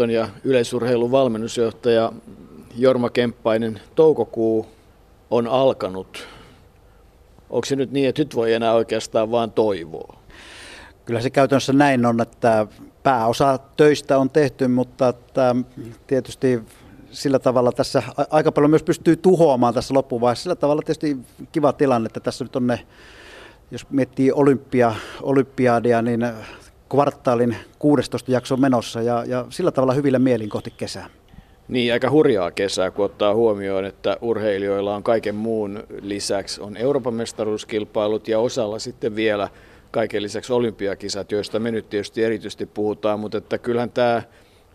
Urheiluliiton ja yleisurheilun valmennusjohtaja Jorma Kemppainen, toukokuu on alkanut. Onko se nyt niin, että nyt voi enää oikeastaan vaan toivoa? Kyllä se käytännössä näin on, että pääosa töistä on tehty, mutta että tietysti sillä tavalla tässä aika paljon myös pystyy tuhoamaan tässä loppuvaiheessa. Sillä tavalla tietysti kiva tilanne, että tässä nyt on ne, jos miettii olympia, olympiadia, niin kvartaalin 16 jakso menossa ja, ja sillä tavalla hyvillä mielin kohti kesää. Niin, aika hurjaa kesää, kun ottaa huomioon, että urheilijoilla on kaiken muun lisäksi on Euroopan mestaruuskilpailut ja osalla sitten vielä kaiken lisäksi olympiakisat, joista me nyt tietysti erityisesti puhutaan, mutta että kyllähän tämä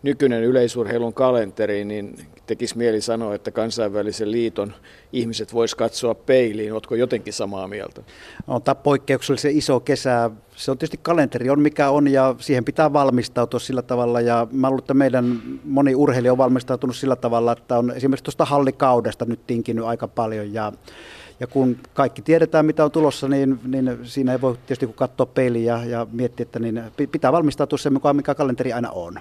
nykyinen yleisurheilun kalenteri, niin tekisi mieli sanoa, että kansainvälisen liiton ihmiset vois katsoa peiliin. Oletko jotenkin samaa mieltä? On tämä poikkeuksellisen iso kesä. Se on tietysti kalenteri on mikä on ja siihen pitää valmistautua sillä tavalla. Ja mä luulen, että meidän moni urheilija on valmistautunut sillä tavalla, että on esimerkiksi tuosta hallikaudesta nyt tinkinyt aika paljon. Ja ja kun kaikki tiedetään, mitä on tulossa, niin, niin siinä ei voi tietysti kun katsoa peiliä ja, ja miettiä, että niin pitää valmistautua sen mukaan, mikä kalenteri aina on.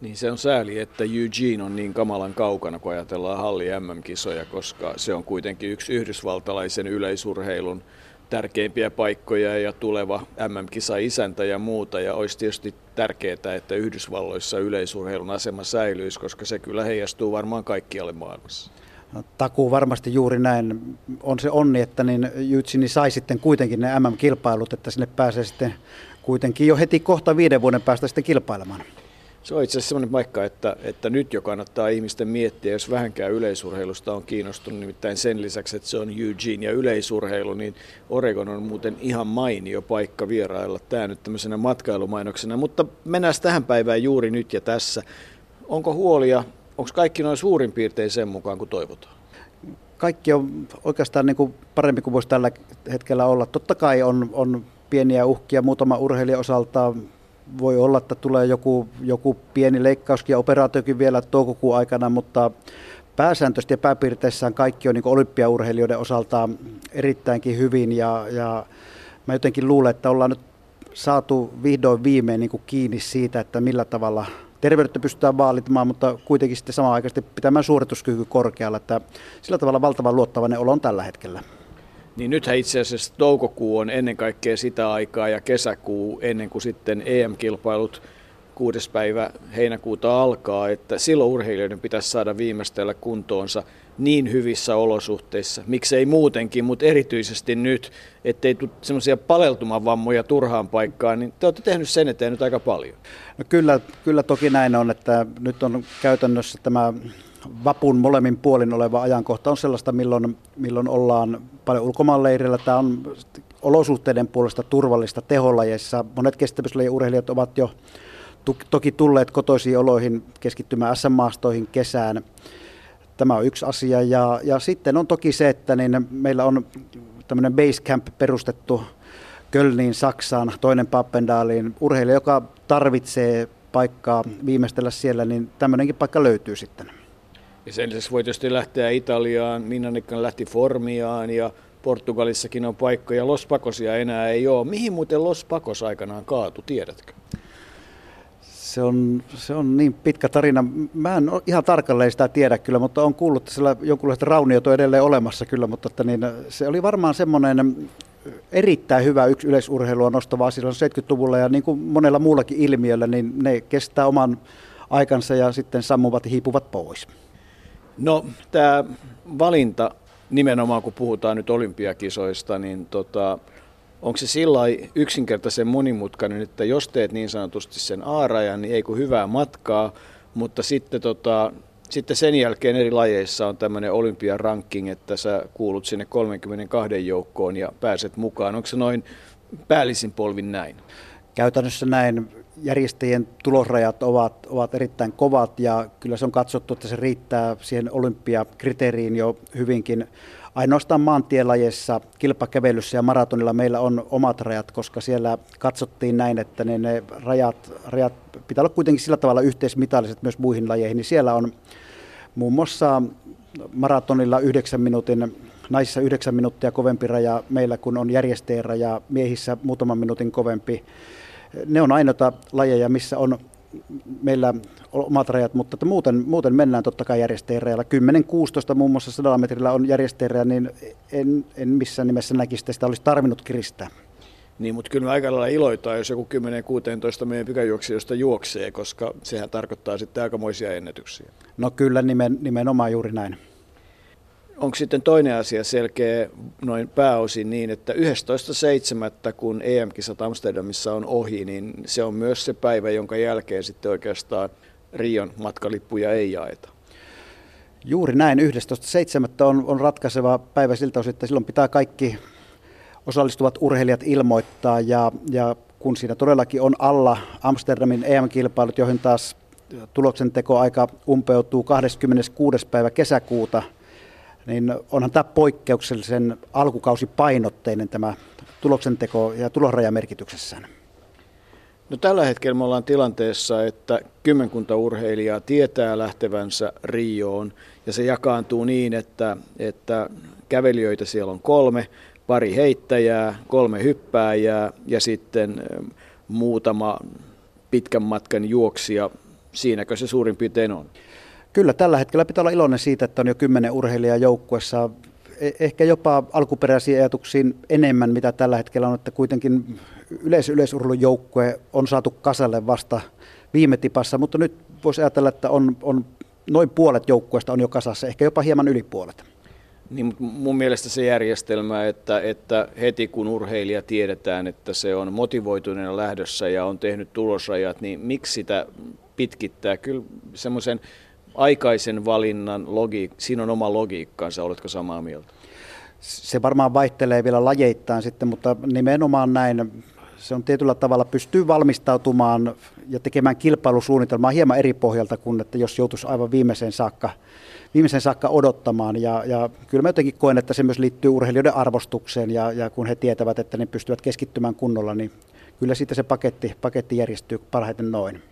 Niin se on sääli, että Eugene on niin kamalan kaukana, kun ajatellaan halli MM-kisoja, koska se on kuitenkin yksi yhdysvaltalaisen yleisurheilun tärkeimpiä paikkoja ja tuleva MM-kisa isäntä ja muuta. Ja olisi tietysti tärkeää, että Yhdysvalloissa yleisurheilun asema säilyisi, koska se kyllä heijastuu varmaan kaikkialle maailmassa. No, takuu varmasti juuri näin. On se onni, että niin Eugene sai sitten kuitenkin ne MM-kilpailut, että sinne pääsee sitten kuitenkin jo heti kohta viiden vuoden päästä sitten kilpailemaan. Se on itse asiassa sellainen paikka, että, että nyt jo kannattaa ihmisten miettiä, jos vähänkään yleisurheilusta on kiinnostunut, nimittäin sen lisäksi, että se on Eugene ja yleisurheilu, niin Oregon on muuten ihan mainio paikka vierailla. Tämä nyt tämmöisenä matkailumainoksena, mutta mennään tähän päivään juuri nyt ja tässä. Onko huolia, onko kaikki noin suurin piirtein sen mukaan kuin toivotaan? Kaikki on oikeastaan niin kuin parempi kuin voisi tällä hetkellä olla. Totta kai on, on pieniä uhkia muutama urheilija osalta voi olla, että tulee joku, joku pieni leikkauskin ja operaatiokin vielä toukokuun aikana, mutta pääsääntöisesti ja pääpiirteissään kaikki on niin olympiaurheilijoiden osalta erittäinkin hyvin ja, ja mä jotenkin luulen, että ollaan nyt saatu vihdoin viimein niin kuin kiinni siitä, että millä tavalla terveyttä pystytään vaalittamaan, mutta kuitenkin sitten samaan aikaan pitämään suorituskyky korkealla, että sillä tavalla valtavan luottavainen olo on tällä hetkellä. Niin nythän itse asiassa toukokuu on ennen kaikkea sitä aikaa ja kesäkuu ennen kuin sitten EM-kilpailut kuudes päivä heinäkuuta alkaa, että silloin urheilijoiden pitäisi saada viimeistellä kuntoonsa niin hyvissä olosuhteissa, miksei muutenkin, mutta erityisesti nyt, ettei tule semmoisia paleltumavammoja turhaan paikkaan, niin te olette tehnyt sen eteen nyt aika paljon. No kyllä, kyllä toki näin on, että nyt on käytännössä tämä vapun molemmin puolin oleva ajankohta on sellaista, milloin, milloin ollaan paljon ulkomaanleirillä. Tämä on olosuhteiden puolesta turvallista teholajeissa. Monet kestävyyslajien urheilijat ovat jo toki tulleet kotoisiin oloihin keskittymään SM-maastoihin kesään. Tämä on yksi asia. Ja, ja sitten on toki se, että niin meillä on tämmöinen Basecamp perustettu Kölniin, Saksaan, toinen Pappendaaliin. Urheilija, joka tarvitsee paikkaa viimeistellä siellä, niin tämmöinenkin paikka löytyy sitten. Ja sen lisäksi voi tietysti lähteä Italiaan, Minnanikkan lähti Formiaan ja Portugalissakin on paikkoja. Los Pacosia enää ei ole. Mihin muuten Los Pacos aikanaan kaatu, tiedätkö? Se on, se on niin pitkä tarina. Mä en ihan tarkalleen sitä tiedä kyllä, mutta on kuullut, että siellä jonkunlaista rauniot on edelleen olemassa kyllä, mutta että niin, se oli varmaan semmoinen erittäin hyvä yksi yleisurheilua nostava silloin 70-luvulla ja niin kuin monella muullakin ilmiöllä, niin ne kestää oman aikansa ja sitten sammuvat ja hiipuvat pois. No tämä valinta nimenomaan, kun puhutaan nyt olympiakisoista, niin tota, onko se sillä yksinkertaisen monimutkainen, että jos teet niin sanotusti sen A-rajan, niin ei kun hyvää matkaa, mutta sitten, tota, sitten sen jälkeen eri lajeissa on tämmöinen olympiaranking, että sä kuulut sinne 32 joukkoon ja pääset mukaan. Onko se noin päällisin polvin näin? Käytännössä näin järjestäjien tulosrajat ovat, ovat erittäin kovat ja kyllä se on katsottu, että se riittää siihen olympiakriteeriin jo hyvinkin. Ainoastaan maantielajeissa, kilpakävelyssä ja maratonilla meillä on omat rajat, koska siellä katsottiin näin, että ne, ne rajat, rajat pitää olla kuitenkin sillä tavalla yhteismitalliset myös muihin lajeihin. Niin siellä on muun muassa maratonilla yhdeksän minuutin naisissa yhdeksän minuuttia kovempi raja meillä, kun on järjestäjän raja, miehissä muutaman minuutin kovempi ne on ainoita lajeja, missä on meillä omat rajat, mutta että muuten, muuten mennään totta kai järjestäjien rajalla. 10-16 muun muassa 100 metrillä on järjestäjien niin en, en missään nimessä näkisi, että sitä olisi tarvinnut kiristää. Niin, mutta kyllä me aika lailla iloitaan, jos joku 10-16 meidän pikajuoksijoista juoksee, koska sehän tarkoittaa sitten aikamoisia ennätyksiä. No kyllä, nimen, nimenomaan juuri näin. Onko sitten toinen asia selkeä noin pääosin niin, että 11.7. kun EM-kisat Amsterdamissa on ohi, niin se on myös se päivä, jonka jälkeen sitten oikeastaan Rion matkalippuja ei jaeta. Juuri näin, 11.7. On, on ratkaiseva päivä siltä osin, että silloin pitää kaikki osallistuvat urheilijat ilmoittaa ja, ja kun siinä todellakin on alla Amsterdamin EM-kilpailut, joihin taas tuloksentekoaika umpeutuu 26. päivä kesäkuuta, niin onhan tämä poikkeuksellisen alkukausipainotteinen tämä tuloksenteko ja tulosrajamerkityksessään. No tällä hetkellä me ollaan tilanteessa, että kymmenkunta urheilijaa tietää lähtevänsä Rioon ja se jakaantuu niin, että, että kävelijöitä siellä on kolme, pari heittäjää, kolme hyppääjää ja sitten muutama pitkän matkan juoksija. Siinäkö se suurin piirtein on? Kyllä, tällä hetkellä pitää olla iloinen siitä, että on jo kymmenen urheilijaa joukkuessa. E, ehkä jopa alkuperäisiin ajatuksiin enemmän, mitä tällä hetkellä on, että kuitenkin yleis- yleisurheilun joukkue on saatu kasalle vasta viime tipassa, mutta nyt voisi ajatella, että on, on noin puolet joukkueesta on jo kasassa, ehkä jopa hieman yli puolet. Niin, mun mielestä se järjestelmä, että, että heti kun urheilija tiedetään, että se on motivoituneena lähdössä ja on tehnyt tulosrajat, niin miksi sitä pitkittää? Kyllä semmoisen aikaisen valinnan logiik, siinä on oma logiikkaansa, oletko samaa mieltä? Se varmaan vaihtelee vielä lajeittain sitten, mutta nimenomaan näin se on tietyllä tavalla pystyy valmistautumaan ja tekemään kilpailusuunnitelmaa hieman eri pohjalta kuin että jos joutuisi aivan viimeiseen saakka, viimeiseen saakka odottamaan. Ja, ja kyllä mä jotenkin koen, että se myös liittyy urheilijoiden arvostukseen ja, ja kun he tietävät, että ne pystyvät keskittymään kunnolla, niin kyllä siitä se paketti, paketti järjestyy parhaiten noin.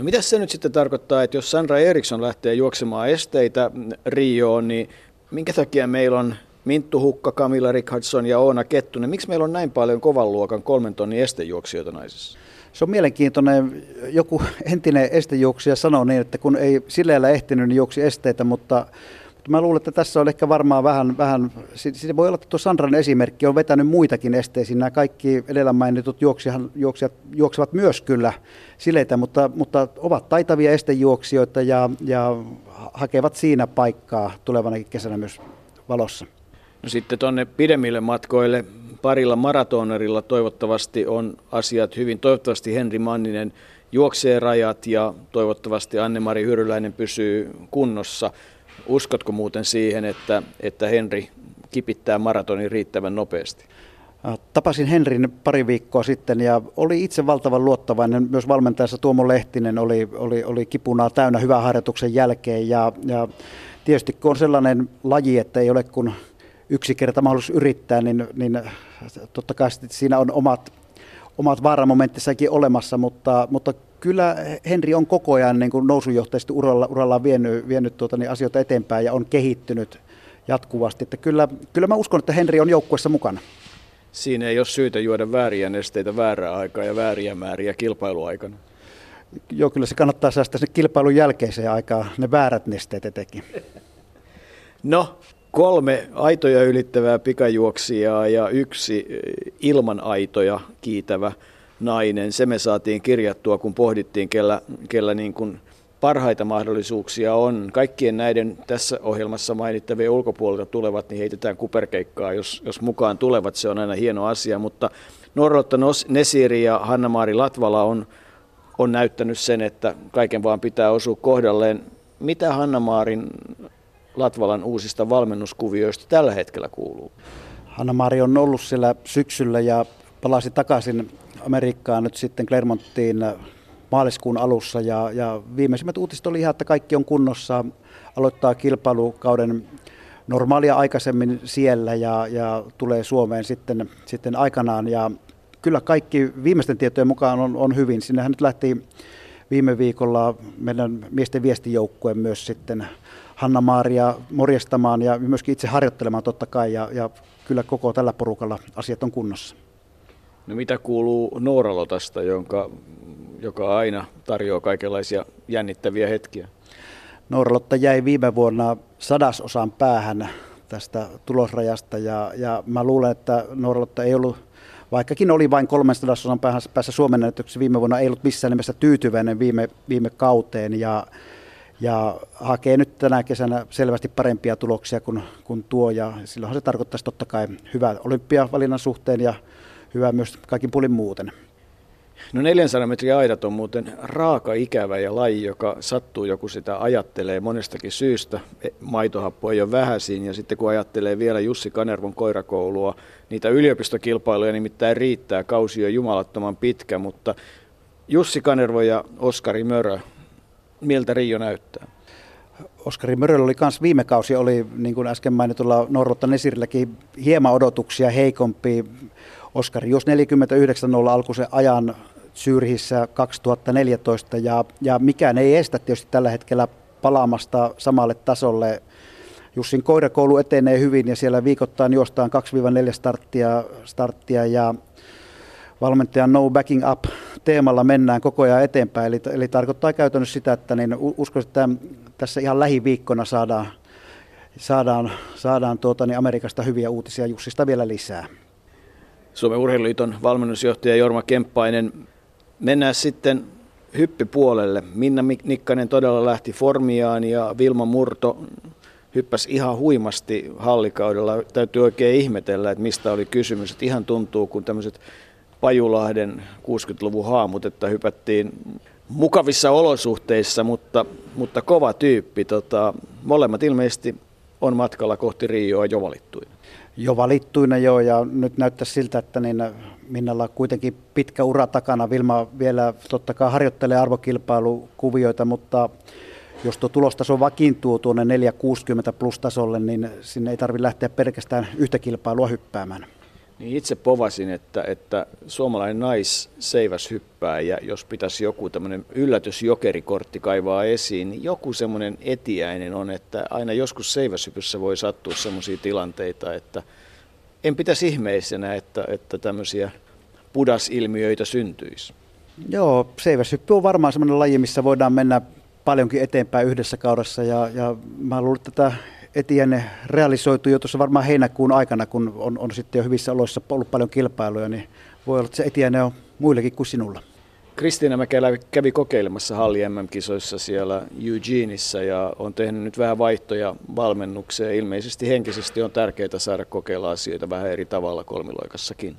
No mitä se nyt sitten tarkoittaa, että jos Sandra Eriksson lähtee juoksemaan esteitä Rioon, niin minkä takia meillä on Minttu Hukka, Camilla Rickardson ja Oona Kettunen. Miksi meillä on näin paljon kovan luokan kolmen tonnin estejuoksijoita naisissa? Se on mielenkiintoinen. Joku entinen estejuoksija sanoi niin, että kun ei sileellä ehtinyt, niin juoksi esteitä, mutta mä luulen, että tässä on ehkä varmaan vähän, vähän se voi olla, että tuo Sandran esimerkki on vetänyt muitakin esteisiin. Nämä kaikki edellä mainitut juoksijat, juoksijat juoksevat myös kyllä sileitä, mutta, mutta ovat taitavia estejuoksijoita ja, ja hakevat siinä paikkaa tulevanakin kesänä myös valossa. No sitten tuonne pidemmille matkoille parilla maratonerilla toivottavasti on asiat hyvin. Toivottavasti Henri Manninen juoksee rajat ja toivottavasti Anne-Mari Hyryläinen pysyy kunnossa. Uskotko muuten siihen, että, että Henri kipittää maratonin riittävän nopeasti? Äh, tapasin Henrin pari viikkoa sitten ja oli itse valtavan luottavainen. Myös valmentajansa Tuomo Lehtinen oli, oli, oli kipunaa täynnä hyvän harjoituksen jälkeen. Ja, ja tietysti kun on sellainen laji, että ei ole kuin yksi kerta mahdollisuus yrittää, niin, niin totta kai siinä on omat, omat vaaramomenttissakin olemassa, mutta, mutta kyllä Henri on koko ajan niin kuin nousujohtaisesti uralla, urallaan vienyt, vienyt tuota, niin asioita eteenpäin ja on kehittynyt jatkuvasti. Että kyllä, kyllä mä uskon, että Henri on joukkueessa mukana. Siinä ei ole syytä juoda vääriä nesteitä väärää aikaa ja vääriä määriä kilpailuaikana. Joo, kyllä se kannattaa säästää sinne kilpailun jälkeiseen aikaan, ne väärät nesteet etenkin. No, kolme aitoja ylittävää pikajuoksijaa ja yksi ilman aitoja kiitävä nainen. Se me saatiin kirjattua, kun pohdittiin, kellä, kellä niin kuin parhaita mahdollisuuksia on. Kaikkien näiden tässä ohjelmassa mainittavien ulkopuolelta tulevat, niin heitetään kuperkeikkaa, jos, jos mukaan tulevat. Se on aina hieno asia, mutta Norlotta Nesiri ja Hanna-Maari Latvala on, on näyttänyt sen, että kaiken vaan pitää osua kohdalleen. Mitä Hanna-Maarin Latvalan uusista valmennuskuvioista tällä hetkellä kuuluu? Hanna-Mari on ollut siellä syksyllä ja palasi takaisin Amerikkaan nyt sitten Clermonttiin maaliskuun alussa ja, ja viimeisimmät uutiset oli ihan, että kaikki on kunnossa, aloittaa kilpailukauden normaalia aikaisemmin siellä ja, ja tulee Suomeen sitten, sitten aikanaan ja kyllä kaikki viimeisten tietojen mukaan on, on hyvin. Sinnehän nyt lähti viime viikolla meidän miesten viestijoukkue myös sitten Hanna-Maaria morjestamaan ja myöskin itse harjoittelemaan totta kai ja, ja kyllä koko tällä porukalla asiat on kunnossa. No mitä kuuluu Nooralotasta, jonka joka aina tarjoaa kaikenlaisia jännittäviä hetkiä. Nooralotta jäi viime vuonna sadasosan päähän tästä tulosrajasta ja, ja mä luulen, että Nooralotta ei ollut, vaikkakin oli vain 300 osan päässä Suomen näytöksi viime vuonna, ei ollut missään nimessä tyytyväinen viime, viime kauteen ja, ja hakee nyt tänä kesänä selvästi parempia tuloksia kuin, kuin tuo ja silloinhan se tarkoittaisi totta kai hyvää olympiavalinnan suhteen ja hyvää myös kaikin puolin muuten. No 400 metriä aidat on muuten raaka ikävä ja laji, joka sattuu, joku sitä ajattelee monestakin syystä. E, maitohappo ei ole vähäisin ja sitten kun ajattelee vielä Jussi Kanervon koirakoulua, niitä yliopistokilpailuja nimittäin riittää, kausi on jumalattoman pitkä, mutta Jussi Kanervo ja Oskari Mörö, miltä Rio näyttää? Oskari Möröllä oli myös viime kausi, oli niin kuin äsken mainitulla Norrotta Nesirilläkin hieman odotuksia heikompi. Oskari jos 49.0 alkoi se ajan Syrhissä 2014 ja, ja mikään ei estä tietysti tällä hetkellä palaamasta samalle tasolle. Jussin koirakoulu etenee hyvin ja siellä viikoittain juostaan 2-4 starttia, starttia ja valmentajan no backing up teemalla mennään koko ajan eteenpäin. Eli, eli tarkoittaa käytännössä sitä, että niin uskon, että tässä ihan lähiviikkona saadaan, saadaan, saadaan tuota, niin Amerikasta hyviä uutisia Jussista vielä lisää. Suomen Urheiluliiton valmennusjohtaja Jorma Kemppainen. Mennään sitten hyppipuolelle. Minna Nikkanen todella lähti formiaan ja Vilma Murto hyppäsi ihan huimasti hallikaudella. Täytyy oikein ihmetellä, että mistä oli kysymys. Että ihan tuntuu, kun tämmöiset Pajulahden 60-luvun haamut, että hypättiin mukavissa olosuhteissa, mutta, mutta kova tyyppi. Tota, molemmat ilmeisesti on matkalla kohti Rioa jo valittuina. Jo valittuina joo, ja nyt näyttää siltä, että niin Minnalla on kuitenkin pitkä ura takana. Vilma vielä totta kai harjoittelee arvokilpailukuvioita, mutta jos tuo tulostaso vakiintuu tuonne 460 plus tasolle, niin sinne ei tarvitse lähteä pelkästään yhtä kilpailua hyppäämään. Niin itse povasin, että, että suomalainen nais seiväs hyppää ja jos pitäisi joku tämmöinen yllätysjokerikortti kaivaa esiin, niin joku semmoinen etiäinen on, että aina joskus seiväshypyssä voi sattua semmoisia tilanteita, että en pitäisi ihmeisenä, että, että tämmöisiä pudasilmiöitä syntyisi. Joo, seiväshyppy on varmaan semmoinen laji, missä voidaan mennä paljonkin eteenpäin yhdessä kaudessa ja, ja mä luulen, että tätä Etienne realisoitu jo tuossa varmaan heinäkuun aikana, kun on, on sitten jo hyvissä oloissa ollut paljon kilpailuja, niin voi olla, että se Etienne on muillekin kuin sinulla. Kristiina Mäkelä kävi kokeilemassa halli MM-kisoissa siellä Eugeneissa ja on tehnyt nyt vähän vaihtoja valmennukseen. Ilmeisesti henkisesti on tärkeää saada kokeilla asioita vähän eri tavalla kolmiloikassakin.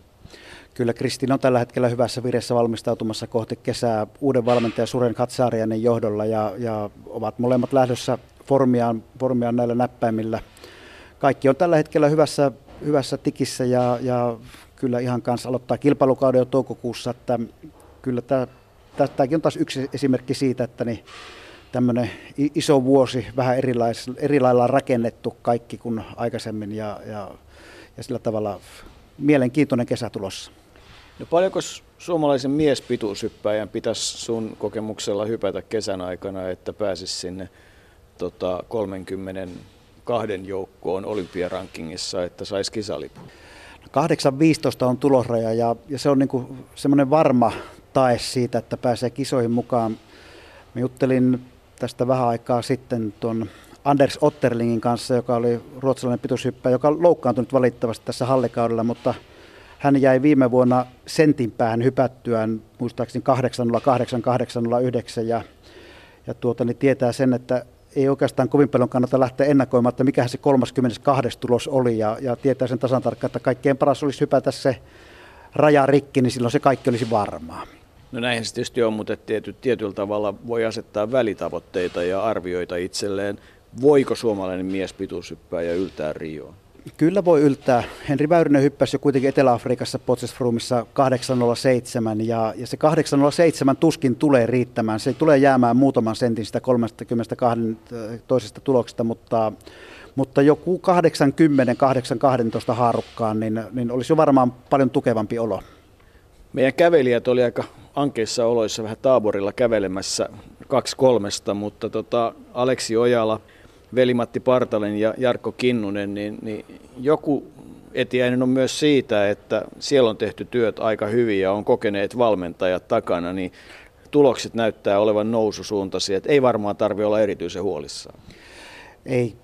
Kyllä Kristiina on tällä hetkellä hyvässä viressä valmistautumassa kohti kesää uuden valmentajan Suren Katsarianen johdolla ja, ja ovat molemmat lähdössä formiaan, formiaan näillä näppäimillä. Kaikki on tällä hetkellä hyvässä, hyvässä tikissä ja, ja kyllä ihan kanssa aloittaa kilpailukauden jo toukokuussa, että kyllä tämä, tämäkin on taas yksi esimerkki siitä, että niin tämmöinen iso vuosi, vähän erilais, eri lailla rakennettu kaikki kuin aikaisemmin ja, ja, ja sillä tavalla mielenkiintoinen kesä tulossa. No paljonko suomalaisen miespituushyppäjän pitäisi sun kokemuksella hypätä kesän aikana, että pääsisi sinne tota, 32 joukkoon olympiarankingissa, että saisi kisalipun? 8.15 on tulosraja ja, ja se on niinku semmoinen varma tae siitä, että pääsee kisoihin mukaan. Mä juttelin tästä vähän aikaa sitten tuon Anders Otterlingin kanssa, joka oli ruotsalainen pituushyppä, joka loukkaantunut valittavasti tässä hallikaudella, mutta hän jäi viime vuonna sentin päähän hypättyään, muistaakseni 808-809 ja, ja tuota, niin tietää sen, että ei oikeastaan kovin paljon kannata lähteä ennakoimaan, että mikä se 32. tulos oli ja, ja tietää sen tasan tarkkaan, että kaikkein paras olisi hypätä se raja rikki, niin silloin se kaikki olisi varmaa. No näinhän se tietysti on, mutta tiety, tietyllä tavalla voi asettaa välitavoitteita ja arvioita itselleen. Voiko suomalainen mies pituushyppää ja yltää Rioon? Kyllä voi yltää. Henri Väyrynen hyppäsi jo kuitenkin Etelä-Afrikassa Potchefstroomissa 807 ja, ja se 807 tuskin tulee riittämään. Se tulee jäämään muutaman sentin sitä 32 toisesta tuloksesta, mutta, mutta joku 80-812 haarukkaan, niin, niin olisi jo varmaan paljon tukevampi olo. Meidän kävelijät oli aika ankeissa oloissa vähän taaborilla kävelemässä kaksi kolmesta, mutta tota, Aleksi Ojala – Veli-Matti Partalen ja Jarkko Kinnunen, niin, niin joku etiäinen on myös siitä, että siellä on tehty työt aika hyvin ja on kokeneet valmentajat takana, niin tulokset näyttää olevan noususuuntaisia, että ei varmaan tarvitse olla erityisen huolissaan. Ei,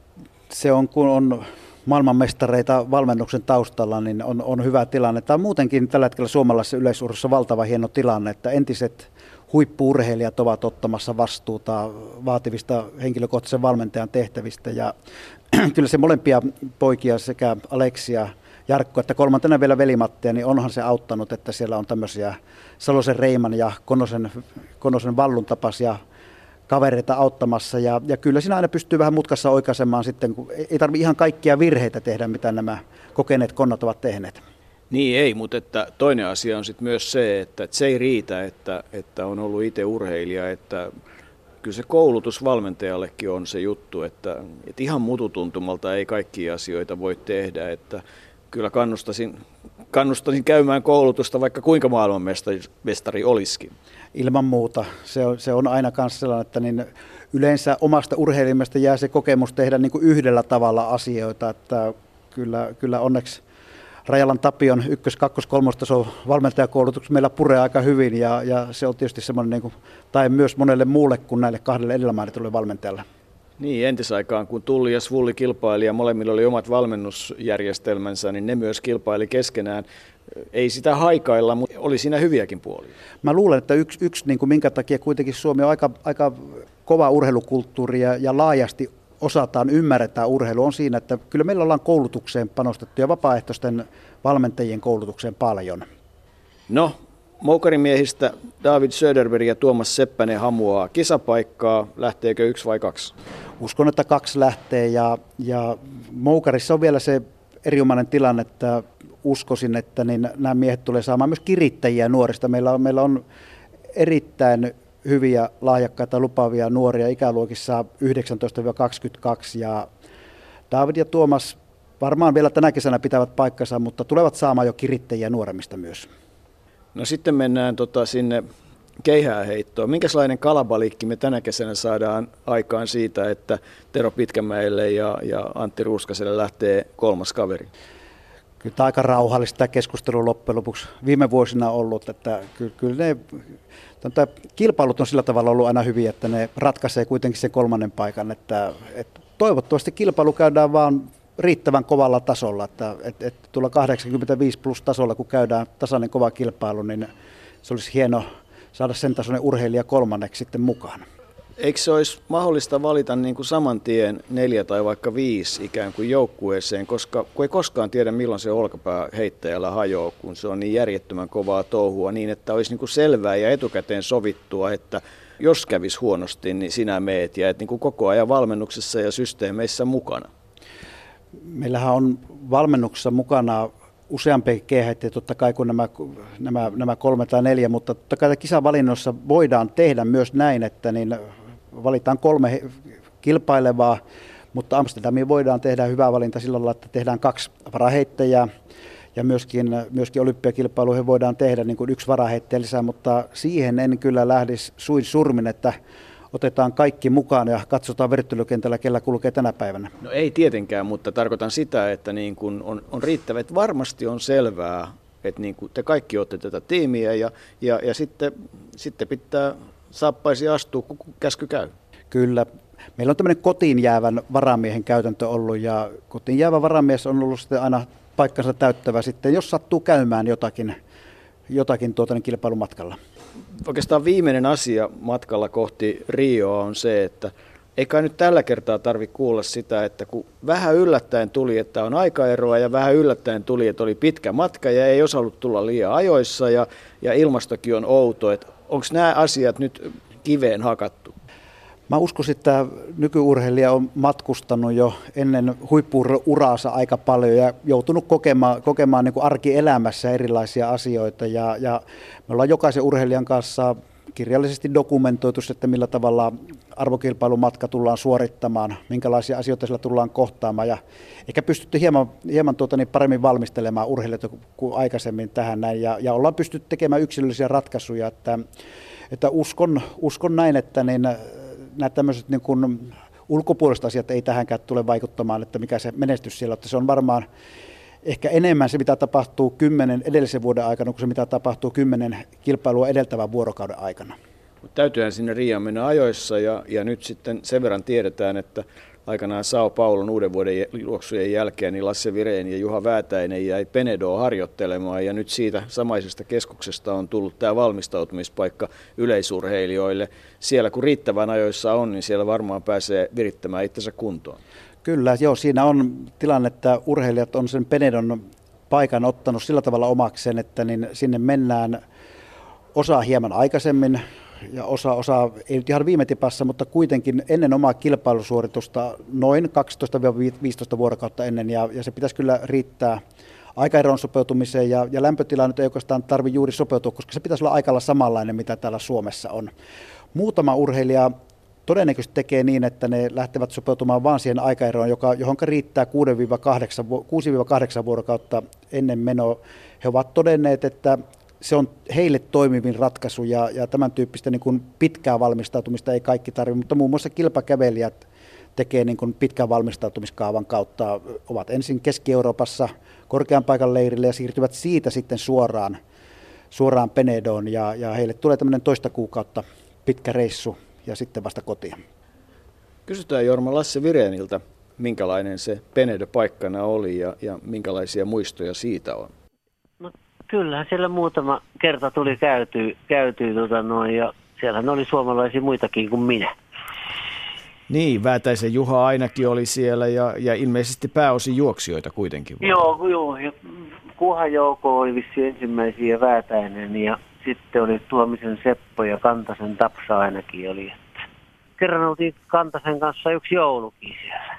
se on kun on maailmanmestareita valmennuksen taustalla, niin on, on hyvä tilanne. Tämä on muutenkin tällä hetkellä suomalaisessa yleisurheilussa valtava hieno tilanne, että entiset huippuurheilijat ovat ottamassa vastuuta vaativista henkilökohtaisen valmentajan tehtävistä. Ja kyllä se molempia poikia sekä Aleksia Jarkko, että kolmantena vielä velimatteja, niin onhan se auttanut, että siellä on tämmöisiä Salosen Reiman ja Konosen, Konosen Vallun tapaisia kavereita auttamassa. Ja, ja kyllä siinä aina pystyy vähän mutkassa oikaisemaan sitten, kun ei tarvitse ihan kaikkia virheitä tehdä, mitä nämä kokeneet konnat ovat tehneet. Niin ei, mutta että toinen asia on sitten myös se, että, että se ei riitä, että, että on ollut itse urheilija, että kyllä se koulutus valmentajallekin on se juttu, että, että ihan mututuntumalta ei kaikkia asioita voi tehdä, että kyllä kannustasin, kannustaisin käymään koulutusta, vaikka kuinka maailmanmestari olisikin. Ilman muuta. Se on, se on aina myös sellainen, että niin yleensä omasta urheilimasta jää se kokemus tehdä niin kuin yhdellä tavalla asioita, että kyllä, kyllä onneksi Rajalan Tapion ykkös-, kakkos-, kolmostaso valmentajakoulutuksessa meillä puree aika hyvin ja, ja se on tietysti semmoinen, niin kuin, tai myös monelle muulle kuin näille kahdelle edellä mainitulle valmentajalle. Niin, entisaikaan kun Tulli ja Svulli kilpaili ja molemmilla oli omat valmennusjärjestelmänsä, niin ne myös kilpaili keskenään. Ei sitä haikailla, mutta oli siinä hyviäkin puolia. Mä luulen, että yksi, yksi niin kuin minkä takia kuitenkin Suomi on aika, aika kova urheilukulttuuri ja, ja laajasti osataan, ymmärretään urheilu, on siinä, että kyllä meillä ollaan koulutukseen panostettu ja vapaaehtoisten valmentajien koulutukseen paljon. No, Moukarimiehistä David Söderberg ja Tuomas Seppänen hamuaa kisapaikkaa. Lähteekö yksi vai kaksi? Uskon, että kaksi lähtee ja, ja Moukarissa on vielä se erinomainen tilanne, että uskoisin, että niin nämä miehet tulee saamaan myös kirittäjiä nuorista. Meillä on, meillä on erittäin hyviä, lahjakkaita, lupaavia nuoria ikäluokissa 19-22 ja David ja Tuomas varmaan vielä tänä kesänä pitävät paikkansa, mutta tulevat saamaan jo kirittäjiä nuoremmista myös. No sitten mennään tota sinne keihää heittoon. Minkälainen kalabalikki me tänä kesänä saadaan aikaan siitä, että Tero Pitkämäelle ja, ja Antti Ruuskaselle lähtee kolmas kaveri? Kyllä aika rauhallista tämä keskustelu loppujen lopuksi viime vuosina ollut, että kyllä, kyllä ne Tämä kilpailut on sillä tavalla ollut aina hyviä, että ne ratkaisee kuitenkin sen kolmannen paikan, että, että toivottavasti kilpailu käydään vaan riittävän kovalla tasolla, että, että, että tulla 85 plus tasolla, kun käydään tasainen kova kilpailu, niin se olisi hieno saada sen tasoinen urheilija kolmanneksi sitten mukaan. Eikö se olisi mahdollista valita niin kuin saman tien neljä tai vaikka viisi ikään kuin joukkueeseen, koska kun ei koskaan tiedä milloin se olkapää heittäjällä hajoaa, kun se on niin järjettömän kovaa touhua, niin että olisi niin kuin selvää ja etukäteen sovittua, että jos kävisi huonosti, niin sinä meet ja että niin kuin koko ajan valmennuksessa ja systeemeissä mukana. Meillähän on valmennuksessa mukana useampi kehätti, totta kai kuin nämä, nämä, nämä kolme tai neljä, mutta totta kai kisavalinnossa voidaan tehdä myös näin, että niin valitaan kolme kilpailevaa, mutta Amsterdamiin voidaan tehdä hyvä valinta sillä lailla, että tehdään kaksi varaheittäjää ja myöskin, myöskin olympiakilpailuihin voidaan tehdä niin kuin yksi varaheittäjä lisää, mutta siihen en kyllä lähdisi suin surmin, että otetaan kaikki mukaan ja katsotaan verttelykentällä, kellä kulkee tänä päivänä? No ei tietenkään, mutta tarkoitan sitä, että niin kuin on, on riittävä, että varmasti on selvää, että niin te kaikki olette tätä tiimiä ja, ja, ja sitten, sitten pitää saappaisi astua, kun käsky käy. Kyllä. Meillä on tämmöinen kotiin jäävän varamiehen käytäntö ollut ja kotiin jäävä varamies on ollut sitten aina paikkansa täyttävä sitten, jos sattuu käymään jotakin, jotakin tuota, niin kilpailumatkalla oikeastaan viimeinen asia matkalla kohti Rioa on se, että eikä nyt tällä kertaa tarvitse kuulla sitä, että kun vähän yllättäen tuli, että on aikaeroa ja vähän yllättäen tuli, että oli pitkä matka ja ei osannut tulla liian ajoissa ja, ja ilmastokin on outo, että onko nämä asiat nyt kiveen hakattu? Mä uskoisin, että nykyurheilija on matkustanut jo ennen huippuuraansa aika paljon ja joutunut kokemaan, kokemaan niin kuin arkielämässä erilaisia asioita. Ja, ja me ollaan jokaisen urheilijan kanssa kirjallisesti dokumentoitu, että millä tavalla arvokilpailumatka tullaan suorittamaan, minkälaisia asioita sillä tullaan kohtaamaan ja ehkä pystytty hieman, hieman tuota niin paremmin valmistelemaan urheilijoita kuin aikaisemmin tähän näin ja, ja ollaan pystytty tekemään yksilöllisiä ratkaisuja, että, että uskon, uskon näin, että niin nämä tämmöiset niin kuin ulkopuoliset asiat ei tähänkään tule vaikuttamaan, että mikä se menestys siellä on. Että se on varmaan ehkä enemmän se, mitä tapahtuu kymmenen edellisen vuoden aikana, kuin se, mitä tapahtuu kymmenen kilpailua edeltävän vuorokauden aikana. Mutta täytyyhän sinne Riiaan mennä ajoissa ja, ja nyt sitten sen verran tiedetään, että aikanaan Sao Paulon uuden vuoden juoksujen jälkeen niin Lasse Vireen ja Juha Väätäinen jäi Penedoa harjoittelemaan ja nyt siitä samaisesta keskuksesta on tullut tämä valmistautumispaikka yleisurheilijoille. Siellä kun riittävän ajoissa on, niin siellä varmaan pääsee virittämään itsensä kuntoon. Kyllä, joo, siinä on tilanne, että urheilijat on sen Penedon paikan ottanut sillä tavalla omakseen, että niin sinne mennään osa hieman aikaisemmin ja osa, osa, ei nyt ihan viime tipassa, mutta kuitenkin ennen omaa kilpailusuoritusta noin 12-15 vuorokautta ennen, ja, ja se pitäisi kyllä riittää aikaeron sopeutumiseen, ja, ja lämpötila nyt ei oikeastaan tarvitse juuri sopeutua, koska se pitäisi olla aikalla samanlainen, mitä täällä Suomessa on. Muutama urheilija todennäköisesti tekee niin, että ne lähtevät sopeutumaan vain siihen aikaeroon, joka, johon riittää 6-8 vuorokautta ennen menoa. He ovat todenneet, että se on heille toimivin ratkaisu ja, ja tämän tyyppistä niin kuin pitkää valmistautumista ei kaikki tarvitse, mutta muun muassa kilpakävelijät tekee niin kuin pitkän valmistautumiskaavan kautta, ovat ensin Keski-Euroopassa korkean paikan leirille ja siirtyvät siitä sitten suoraan, suoraan Penedoon ja, ja heille tulee tämmöinen toista kuukautta pitkä reissu ja sitten vasta kotiin. Kysytään Jorma Lasse Vireeniltä, minkälainen se Penedo paikkana oli ja, ja minkälaisia muistoja siitä on? kyllähän siellä muutama kerta tuli käytyy, käytyy tota noin, ja siellähän oli suomalaisia muitakin kuin minä. Niin, Väätäisen Juha ainakin oli siellä ja, ja ilmeisesti pääosin juoksijoita kuitenkin. Joo, joo. Ja Kuha Jouko oli vissi ensimmäisiä Väätäinen ja sitten oli Tuomisen Seppo ja Kantasen Tapsa ainakin oli. Että kerran oltiin Kantasen kanssa yksi joulukin siellä.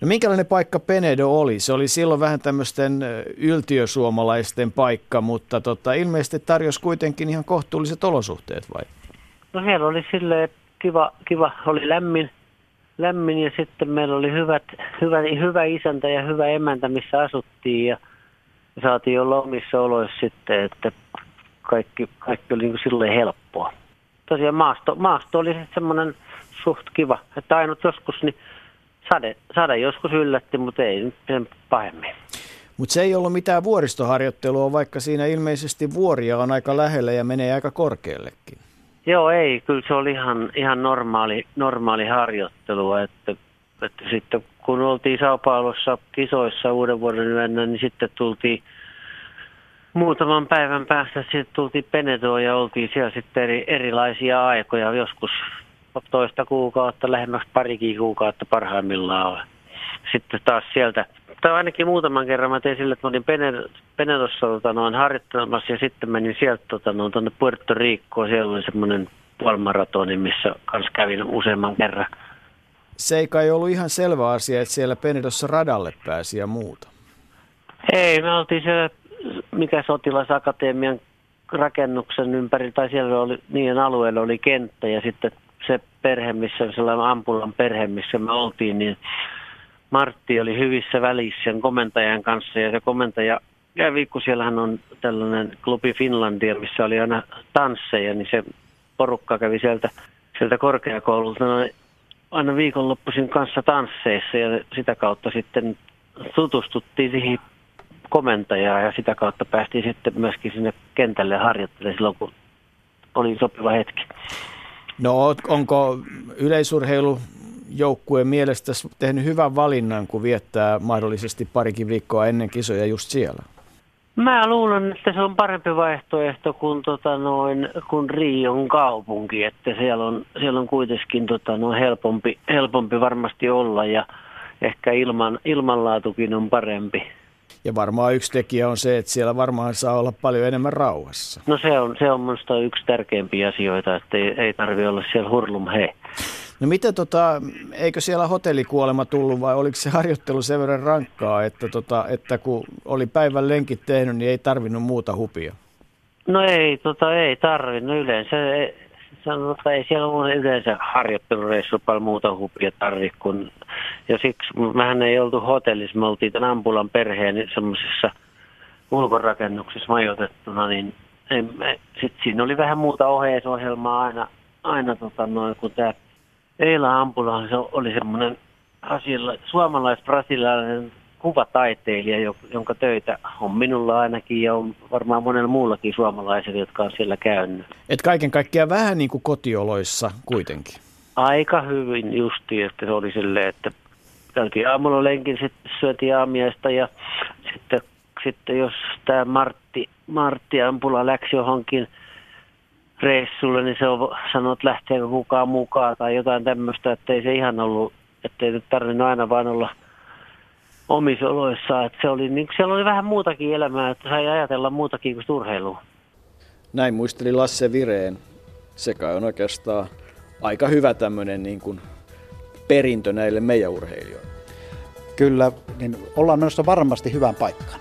No minkälainen paikka Penedo oli? Se oli silloin vähän tämmöisten yltiösuomalaisten paikka, mutta tota, ilmeisesti tarjosi kuitenkin ihan kohtuulliset olosuhteet vai? No siellä oli silleen kiva, kiva oli lämmin, lämmin ja sitten meillä oli hyvät, hyvä, hyvä isäntä ja hyvä emäntä, missä asuttiin ja saatiin olla omissa oloissa sitten, että kaikki, kaikki oli niin kuin silleen helppoa. Tosiaan maasto, maasto oli sitten semmoinen suht kiva, että ainut joskus niin sade, sade joskus yllätti, mutta ei nyt sen pahemmin. Mutta se ei ollut mitään vuoristoharjoittelua, vaikka siinä ilmeisesti vuoria on aika lähellä ja menee aika korkeallekin. Joo, ei. Kyllä se oli ihan, ihan normaali, normaali harjoittelua. Että, että sitten kun oltiin Sao Paulossa kisoissa uuden vuoden yönä, niin sitten tultiin muutaman päivän päästä sitten tultiin Penedoon ja oltiin siellä sitten eri, erilaisia aikoja. Joskus toista kuukautta, lähemmäksi parikin kuukautta parhaimmillaan. Sitten taas sieltä, tai ainakin muutaman kerran mä tein sille, että mä olin Penedossa tota, noin harjoittelemassa ja sitten menin sieltä tota, noin tuonne Puerto Ricoon. Siellä oli semmoinen puolimaratoni, missä kanssa kävin useamman kerran. Se ei kai ollut ihan selvä asia, että siellä Penedossa radalle pääsi ja muuta. Ei, me oltiin siellä, mikä sotilasakatemian rakennuksen ympäri, tai siellä oli, niiden alueella oli kenttä ja sitten se perhe, missä sellainen ampulan perhe, missä me oltiin, niin Martti oli hyvissä välissä sen komentajan kanssa ja se komentaja kävi, kun siellähän on tällainen klubi Finlandia, missä oli aina tansseja, niin se porukka kävi sieltä, sieltä korkeakoululta aina viikonloppuisin kanssa tansseissa ja sitä kautta sitten tutustuttiin siihen komentajaan ja sitä kautta päästiin sitten myöskin sinne kentälle harjoittelemaan silloin, kun oli sopiva hetki. No onko yleisurheilu joukkueen mielestä tehnyt hyvän valinnan, kun viettää mahdollisesti parikin viikkoa ennen kisoja just siellä? Mä luulen, että se on parempi vaihtoehto kuin, tota noin, kuin Rion kaupunki, että siellä on, siellä on kuitenkin tota noin helpompi, helpompi varmasti olla ja ehkä ilman, ilmanlaatukin on parempi. Ja varmaan yksi tekijä on se, että siellä varmaan saa olla paljon enemmän rauhassa. No se on, se on minusta yksi tärkeimpiä asioita, että ei, ei tarvi olla siellä hurlum he. No mitä tota, eikö siellä hotellikuolema tullut vai oliko se harjoittelu sen verran rankkaa, että, tota, että kun oli päivän lenkit tehnyt, niin ei tarvinnut muuta hupia? No ei, tota, ei tarvinnut yleensä. Ei, sanotaan, ei siellä ole yleensä harjoittelureissu paljon muuta hupia tarvi, kun, ja siksi mehän ei oltu hotellissa, me oltiin tämän ambulan perheen semmoisessa ulkorakennuksessa majoitettuna, niin sitten siinä oli vähän muuta oheisohjelmaa aina, aina tota noin, kun tämä Eila Ampula se oli semmoinen suomalais-brasilialainen kuvataiteilija, jonka töitä on minulla ainakin ja on varmaan monella muullakin suomalaisella, jotka on siellä käynyt. Et kaiken kaikkiaan vähän niin kuin kotioloissa kuitenkin. Aika hyvin justi, että se oli silleen, että käytiin aamulla lenkin, sitten syötiin aamiaista ja sitten, sitten jos tämä Martti, Martti Ampula läksi johonkin reissulle, niin se on sanonut, että lähteekö kukaan mukaan tai jotain tämmöistä, että ei se ihan ollut, että ei nyt tarvinnut aina vaan olla omissa oloissa. Että se oli, niin siellä oli vähän muutakin elämää, että sai ajatella muutakin kuin urheilua. Näin muisteli Lasse Vireen. Sekä on oikeastaan aika hyvä tämmöinen niin kuin perintö näille meidän urheilijoille. Kyllä, niin ollaan menossa varmasti hyvään paikkaan.